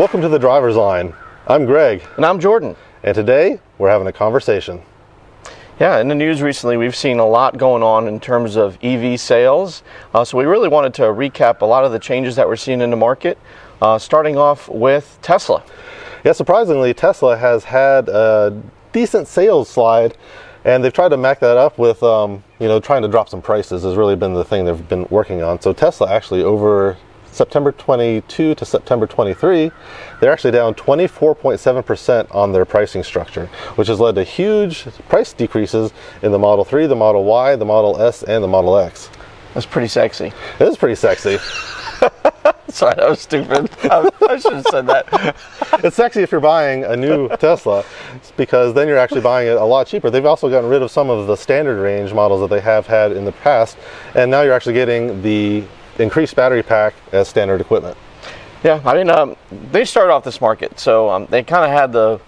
Welcome to the driver's line. I'm Greg, And I'm Jordan. and today we're having a conversation. Yeah, in the news recently, we've seen a lot going on in terms of EV sales. Uh, so we really wanted to recap a lot of the changes that we're seeing in the market, uh, starting off with Tesla. Yeah, surprisingly, Tesla has had a decent sales slide, and they've tried to back that up with, um, you know, trying to drop some prices has really been the thing they've been working on. So Tesla actually over September 22 to September 23, they're actually down 24.7% on their pricing structure, which has led to huge price decreases in the Model 3, the Model Y, the Model S, and the Model X. That's pretty sexy. It is pretty sexy. Sorry, that was stupid. I, I should have said that. it's sexy if you're buying a new Tesla because then you're actually buying it a lot cheaper. They've also gotten rid of some of the standard range models that they have had in the past, and now you're actually getting the increased battery pack as standard equipment. Yeah, I mean, um, they started off this market, so um, they kind of had the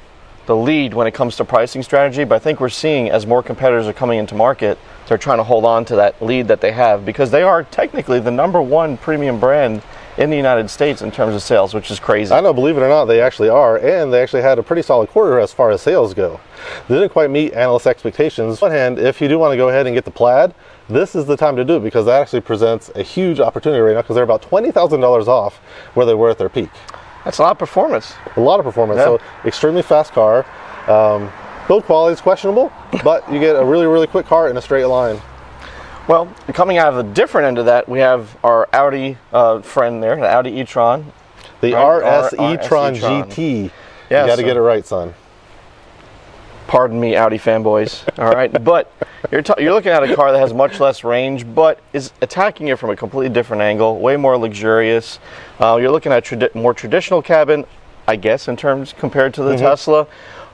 the lead when it comes to pricing strategy. But I think we're seeing as more competitors are coming into market, they're trying to hold on to that lead that they have because they are technically the number one premium brand in the United States in terms of sales, which is crazy. I know, believe it or not, they actually are, and they actually had a pretty solid quarter as far as sales go. They didn't quite meet analyst expectations. On one hand, if you do want to go ahead and get the plaid, this is the time to do it because that actually presents a huge opportunity right now because they're about $20,000 off where they were at their peak. That's a lot of performance. A lot of performance. Yeah. So extremely fast car. Um, build quality is questionable, but you get a really, really quick car in a straight line. Well, coming out of the different end of that, we have our Audi uh, friend there, the Audi e-tron. The Right, RS e-tron. GT. Yeah, you got to so- get it right, son. Pardon me, Audi fanboys. All right, but you're you're looking at a car that has much less range, but is attacking it from a completely different angle, way more luxurious. Uh, you're looking at tradi- more traditional cabin, I guess, in terms compared to the Tesla.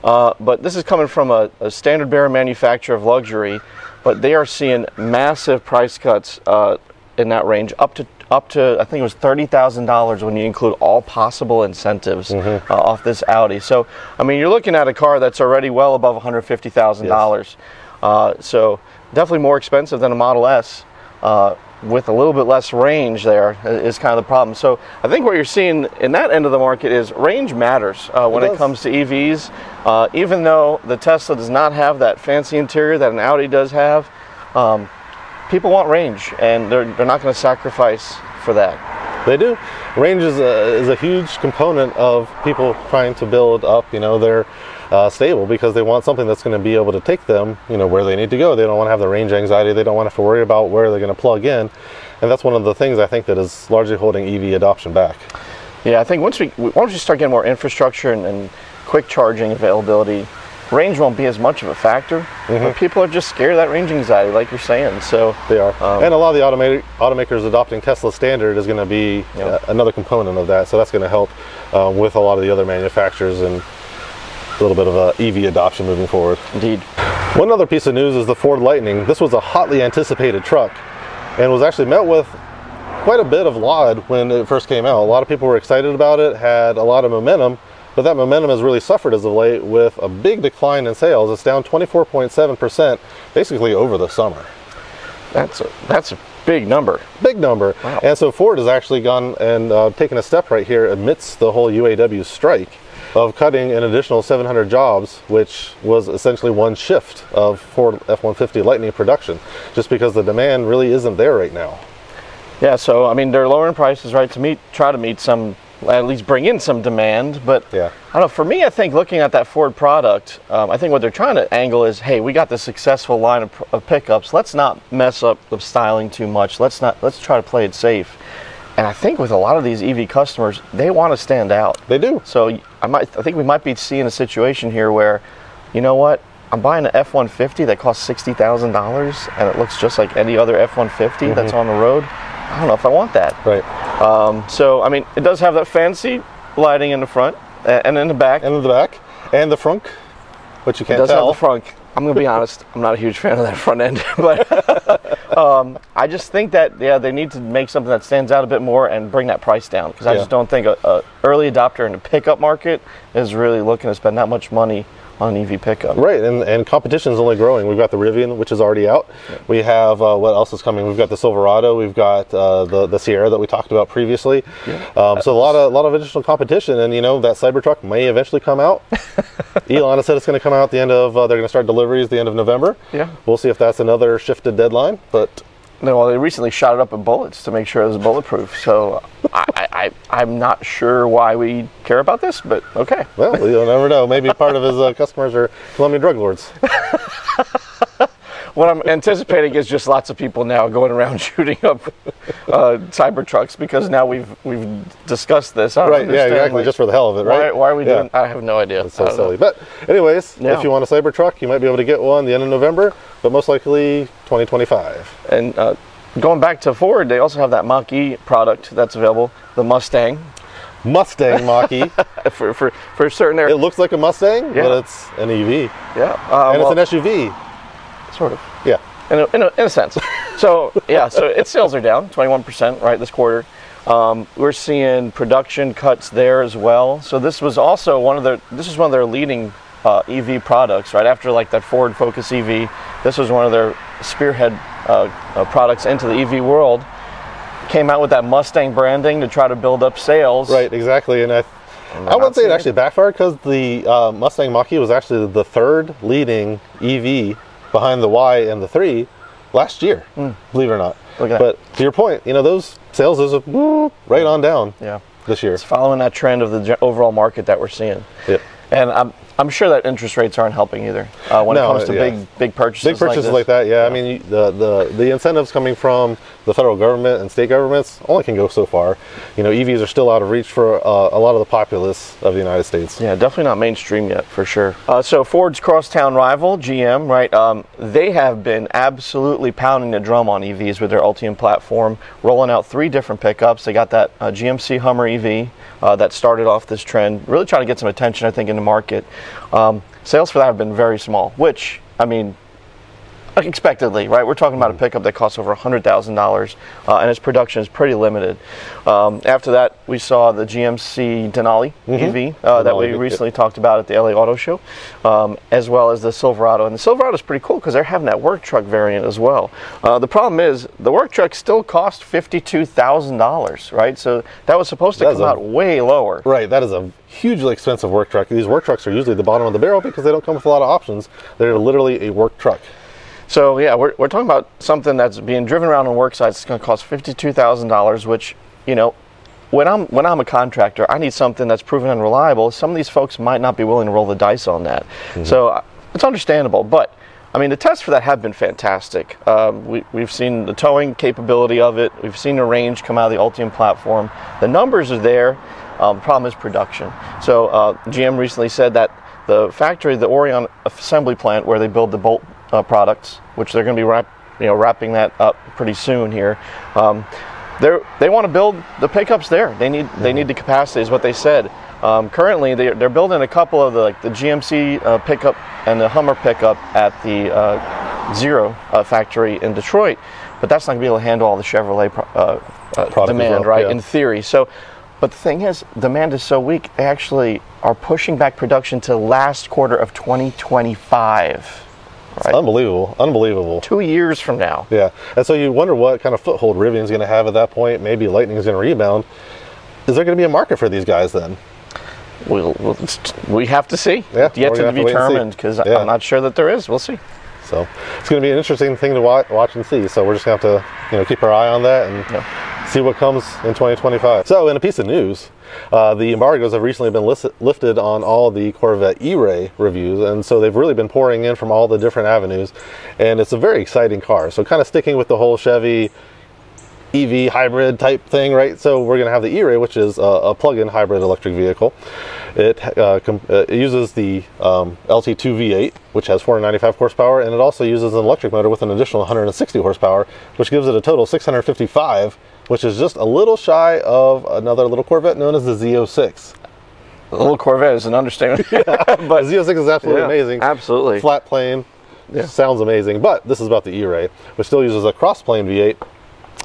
Uh, but this is coming from a, a standard bearer manufacturer of luxury, but they are seeing massive price cuts uh, in that range, up to up to I think it was thirty thousand dollars when you include all possible incentives uh, off this Audi. So I mean, you're looking at a car that's already well above one hundred fifty thousand dollars. Uh, so definitely more expensive than a Model S. Uh, with a little bit less range there uh, kind of the problem. So I think what you're seeing in that end of the market is range matters uh, when It it, comes to EVs. Uh, even though the Tesla does not have that fancy interior that an Audi does have, um, people want range, and they're, they're not going to sacrifice for that. They do. Range is a, is a huge component of people trying to build up, you know, their uh, stable because they want something that's going to be able to take them, you know, where they need to go. They don't want to have the range anxiety. They don't want to have to worry about where they're going to plug in. And that's one of the things I think that is largely holding EV adoption back. Yeah, I think once we once we start getting more infrastructure and, and quick charging availability, range won't be as much of a factor. But people are just scared of that range anxiety, like you're saying. So They are. Um, and a lot of the automa- automakers adopting Tesla standard is going to be Yeah. uh, another component of that. So that's going to help uh, with a lot of the other manufacturers and a little bit of EV adoption moving forward. indeed, One other piece of news is the Ford Lightning. This was a hotly anticipated truck and was actually met with quite a bit of laud when it first came out. A lot of people were excited about it, had a lot of momentum, but that momentum has really suffered as of late with a big decline in sales. It's down 24.7% basically over the summer. that's a that's a big number. Big number. Wow. And so Ford has actually gone and uh, taken a step right here amidst the whole UAW strike of cutting an additional 700 jobs, which was essentially one shift of Ford F-150 Lightning production, just because the demand really isn't there right now. Yeah, so I mean they're lowering prices, right, to meet try to meet some at least bring in some demand. But Yeah. I don't know. For me, I think looking at that Ford product, um, I think what they're trying to angle is, hey, we got this successful line of, of pickups. Let's not mess up the styling too much. Let's not. Let's try to play it safe. And I think with a lot of these EV customers, they want to stand out. They do. So I might. I think we might be seeing a situation here where, you know what? I'm buying an F-150 that costs sixty thousand dollars, and it looks just like any other F-150 that's on the road. I don't know if I want that. Right. Um, so I mean, it does have that fancy lighting in the front and in the back. And in the back. And the front, which you can't does tell. have the front. I'm gonna be honest. I'm not a huge fan of that front end, but um, I just think that yeah, they need to make something that stands out a bit more and bring that price down because I Yeah. just don't think a, a early adopter in the pickup market is really looking to spend that much money on EV pickup. Right, and, and competition is only growing. We've got the Rivian, which is already out. We have uh, what else is coming? We've got the Silverado. We've got uh, the the Sierra that we talked about previously. Um, so a lot of a lot of additional competition, and you know that Cybertruck may eventually come out. Elon has said it's going to come out at the end of. Uh, they're going to start deliveries the end of November. Yeah. we'll see if that's another shifted deadline, but. No, well, they recently shot it up with bullets to make sure it was bulletproof. So I, I, I, I'm not sure why we care about this, but okay. Well, you'll never know. Maybe part of his uh, customers are Colombian drug lords. What I'm anticipating is just lots of people now going around shooting up uh, Cybertrucks because now we've we've discussed this. Right, yeah, exactly, like, just for the hell of it, right? why are we Yeah. doing? I have no idea. It's so don't know. silly. But anyways, Yeah. if you want a Cybertruck, you might be able to get one the end of November, but most likely 2025. And uh, going back to Ford, they also have that Mach E product that's available, the Mustang. Mustang Mach-E. For for for certain area. it looks like a Mustang, Yeah. but it's an EV. yeah, uh, And well, it's an SUV. Sort of. Yeah. in a, in a, in a sense. So yeah, so its sales are down 21% right this quarter. Um, we're seeing production cuts there as well. So this was also one of their this is one of their leading uh, EV products right after like that Ford Focus EV. This was one of their spearhead uh, uh, products into the EV world. Came out with that Mustang branding to try to build up sales. Right, exactly. And I, I wouldn't say it actually backfired because the uh, Mustang Mach-E was actually the third leading EV behind the Y and the 3 last year, hmm. believe it or not. Look at that. but to your point, you know, those sales is right on down Yeah. this year. It's following that trend of the overall market that we're seeing. Yep. And I'm I'm sure that interest rates aren't helping either uh, when No, it comes to yeah. big big purchases. Big purchases this. like, that, yeah. I mean, the, the the incentives coming from the federal government and state governments only can go so far. You know, EVs are still out of reach for uh, a lot of the populace of the United States. Yeah, definitely not mainstream yet, for sure. Uh, so Ford's crosstown rival, GM, right? Um, they have been absolutely pounding the drum on EVs with their Ultium platform, rolling out three different pickups. They got that uh, GMC Hummer EV uh, that started off this trend, really trying to get some attention, I think, in the market. Um, sales for that have been very small, which I mean, expectedly, right? We're talking about a pickup that costs over $100,000 uh, and its production is pretty limited. Um, after that, we saw the GMC Denali EV uh, that we Denali, recently talked about at the LA Auto Show, um, as well as the Silverado. And the Silverado is pretty cool because they're having that work truck variant as well. Uh, the problem is the work truck still cost $52,000, right? So that was supposed to That's come a- out way lower. Right, that is a hugely expensive work truck. These work trucks are usually the bottom of the barrel because they don't come with a lot of options. They're literally a work truck. So yeah, we're, we're talking about something that's being driven around on work sites. It's going to cost fifty-two thousand dollars, which you know, when I'm when I'm a contractor, I need something that's proven and reliable. Some of these folks might not be willing to roll the dice on that, so uh, it's understandable. But I mean, the tests for that have been fantastic. Um, we, we've seen the towing capability of it. We've seen the range come out of the Ultium platform. The numbers are there. Um, the problem is production. So uh, GM recently said that the factory, the Orion assembly plant, where they build the Bolt uh, products, which they're going to be wrap, you know, wrapping that up pretty soon here. Um, they're, they want to build the pickups there. They need they need the capacity, is what they said. Um, currently, they, they're building a couple of the like the GMC uh, pickup and the Hummer pickup at the uh, Zero uh, factory in Detroit, but that's not going to be able to handle all the Chevrolet pro- uh, uh, demand, well, right? yeah. In theory, so. But the thing is, demand is so weak. They actually are pushing back production to last quarter of 2025, right? Unbelievable, unbelievable. Two years from now. Yeah, and so you wonder what kind of foothold Rivian's going to have at that point. Maybe Lightning's going to rebound. Is there going to be a market for these guys then? We'll, we'll, we have to see. Yeah, Yet to be to wait and see. determined because Yeah. I'm not sure that there is. We'll see. So it's going to be an interesting thing to watch, watch and see. So we're just going to have to, you know, keep our eye on that and Yeah. See what comes in 2025. So in a piece of news, uh, the embargoes have recently been lifted on all the Corvette E-Ray reviews, and so they've really been pouring in from all the different avenues, and it's a very exciting car. So kind of sticking with the whole Chevy EV hybrid type thing, right? So we're going to have the E-Ray, which is a, a plug-in hybrid electric vehicle. It, uh, uh, it uses the um, LT2 V8, which has 495 horsepower, and it also uses an electric motor with an additional 160 horsepower, which gives it a total of 655, which is just a little shy of another little Corvette known as the Z06. The little Corvette is an understatement. But Z06 is absolutely Yeah, amazing. absolutely. Flat plane. Yeah. Sounds amazing. But this is about the E-Ray, which still uses a cross plane V8.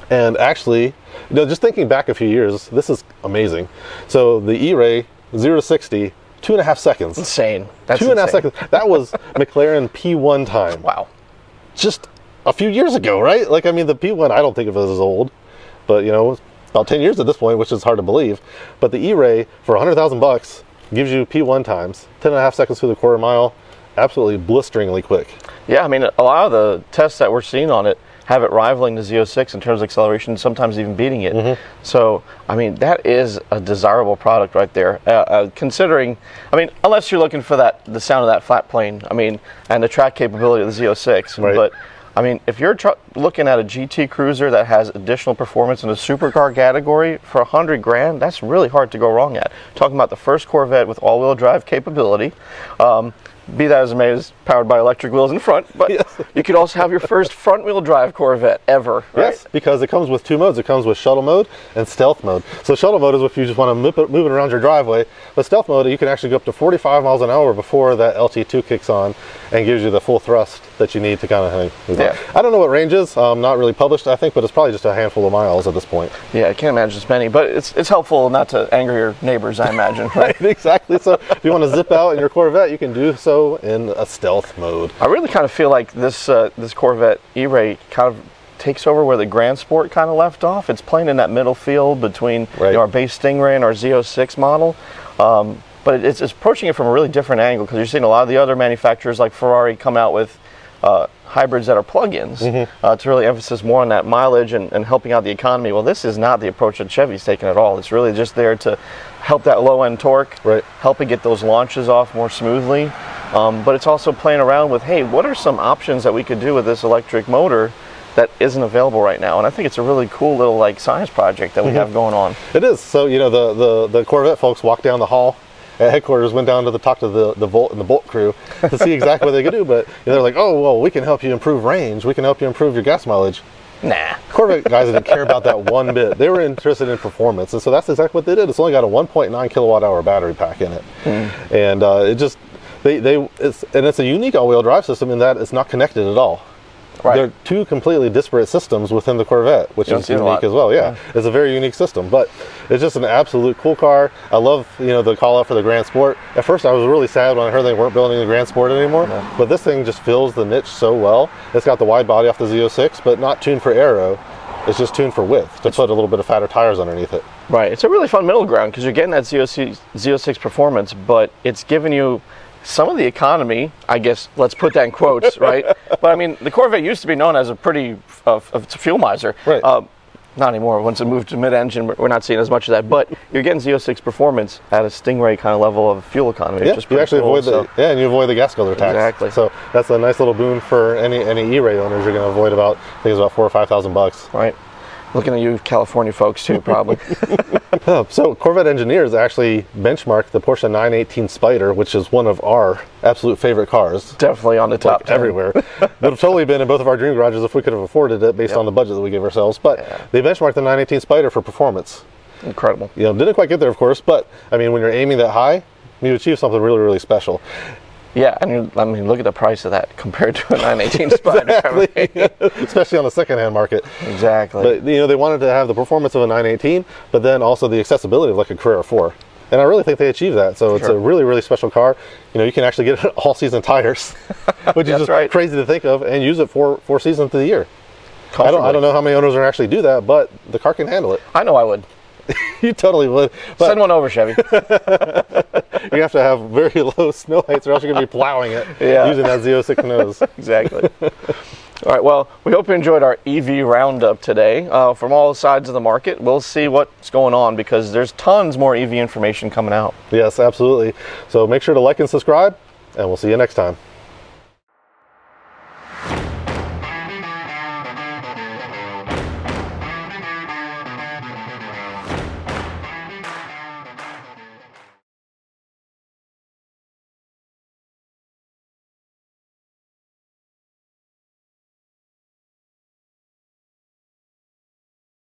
And actually, you know, just thinking back a few years, this is amazing. So the E-Ray 0 to 60 two and a half seconds. Insane. That's Two and a half seconds. That was McLaren P1 time. Wow. Just a few years ago, right? Like, I mean, the P1, I don't think of it as old, but you know, about 10 years at this point, which is hard to believe. But the E-Ray for 100,000 bucks gives you P1 times, 10 and a half seconds through the quarter mile, absolutely blisteringly quick. Yeah, I mean, a lot of the tests that we're seeing on it have it rivaling the Z06 in terms of acceleration, sometimes even beating it. Mm-hmm. So, I mean, that is a desirable product right there. Uh, uh, considering, I mean, unless you're looking for that the sound of that flat plane, I mean, and the track capability of the Z06, Right. but. I mean, if you're tr- looking at a GT Cruiser that has additional performance in the supercar category for a hundred grand, that's really hard to go wrong at. Talking about the first Corvette with all-wheel drive capability, um, be that as it may, is powered by electric wheels in front, but you could also have your first front-wheel drive Corvette ever. Right? Yes, because it comes with two modes. It comes with shuttle mode and stealth mode. So shuttle mode is if you just want to move it, move it around your driveway. But stealth mode, you can actually go up to 45 miles an hour before that LT2 kicks on and gives you the full thrust that you need to kind of move on. Yeah. I don't know what range is. Um, not really published, I think, but it's probably just a handful of miles at this point. Yeah, I can't imagine it's many, but it's it's helpful not to anger your neighbors, I imagine. Right? Right, exactly. So if you want to zip out in your Corvette, you can do so in a stealth mode. I really kind of feel like this uh, this Corvette E-Ray kind of takes over where the Grand Sport kind of left off. It's playing in that middle field between you know, our base Stingray and our Z06 model. Um, but it's, it's approaching it from a really different angle because you're seeing a lot of the other manufacturers like Ferrari come out with uh, hybrids that are plug-ins Mm-hmm. uh, to really emphasize more on that mileage and, and helping out the economy. Well, this is not the approach that Chevy's taking at all. It's really just there to help that low-end torque, Right. help it get those launches off more smoothly. Um, but it's also playing around with, hey, what are some options that we could do with this electric motor that isn't available right now? And I think it's a really cool little like science project that we Mm-hmm. have going on. It is. So you know the the, the Corvette folks walked down the hall at headquarters, went down to the talk to the the Volt and the Bolt crew to see exactly what they could do. But they're like, oh well, we can help you improve range. We can help you improve your gas mileage. Nah. Corvette guys didn't care about that one bit. They were interested in performance, and so that's exactly what they did. It's only got a 1.9 kilowatt hour battery pack in it, and uh, it just they they it's and it's a unique all-wheel drive system in that it's not connected at all. Right. They're two completely disparate systems within the Corvette, which is see it a unique as well. Yeah, it's a very unique system, but it's just an absolute cool car. I love you know the call out for the Grand Sport. At first, I was really sad when I heard they weren't building the Grand Sport anymore, but this thing just fills the niche so well. It's got the wide body off the Z06, but not tuned for aero. It's just tuned for width to put a little bit of fatter tires underneath it. Right. It's a really fun middle ground because you're getting that Z06, Z06 performance, but it's giving you some of the economy, I guess, let's put that in quotes, right? But I mean, the Corvette used to be known as a pretty uh, a fuel miser. Right. Uh, not anymore. Once it moved to mid-engine, we're- we're not seeing as much of that. But you're getting Z06 performance at a Stingray kind of level of fuel economy. Yeah, you actually cool, avoid the so- yeah, and you avoid the gas guzzler tax. Exactly. So that's a nice little boon for any any E-Ray owners. You're going to avoid about I think it's about four or five thousand bucks. right. Looking at you, California folks, too, probably. Uh, so Corvette engineers actually benchmarked the Porsche 918 Spyder, which is one of our absolute favorite cars. Definitely on the top Like 10. everywhere. Would have totally been in both of our dream garages if we could have afforded it based on the budget that we gave ourselves. But they benchmarked the 918 Spyder for performance. Incredible. You know, didn't quite get there, of course, but I mean, when you're aiming that high, you achieve something really, really special. Yeah, and you, I mean, look at the price of that compared to a 918 Spyder. Mean, Especially on the secondhand market. exactly. But you know, they wanted to have the performance of a 918, but then also the accessibility of like a Carrera 4. And I really think they achieved that. So it's a really, really special car. You know, you can actually get all season tires, which is just right. crazy to think of, and use it for four seasons of the year. I don't, I don't know how many owners are actually do that, but the car can handle it. I know I would. you totally would. But Send one over, Chevy. you have to have very low snow heights, or else you're going to be plowing it Yeah. using that Z06 nose. exactly. All right. Well, we hope you enjoyed our EV roundup today. Uh, from all sides of the market, we'll see what's going on because there's tons more EV information coming out. yes, absolutely. So make sure to like and subscribe, and we'll see you next time.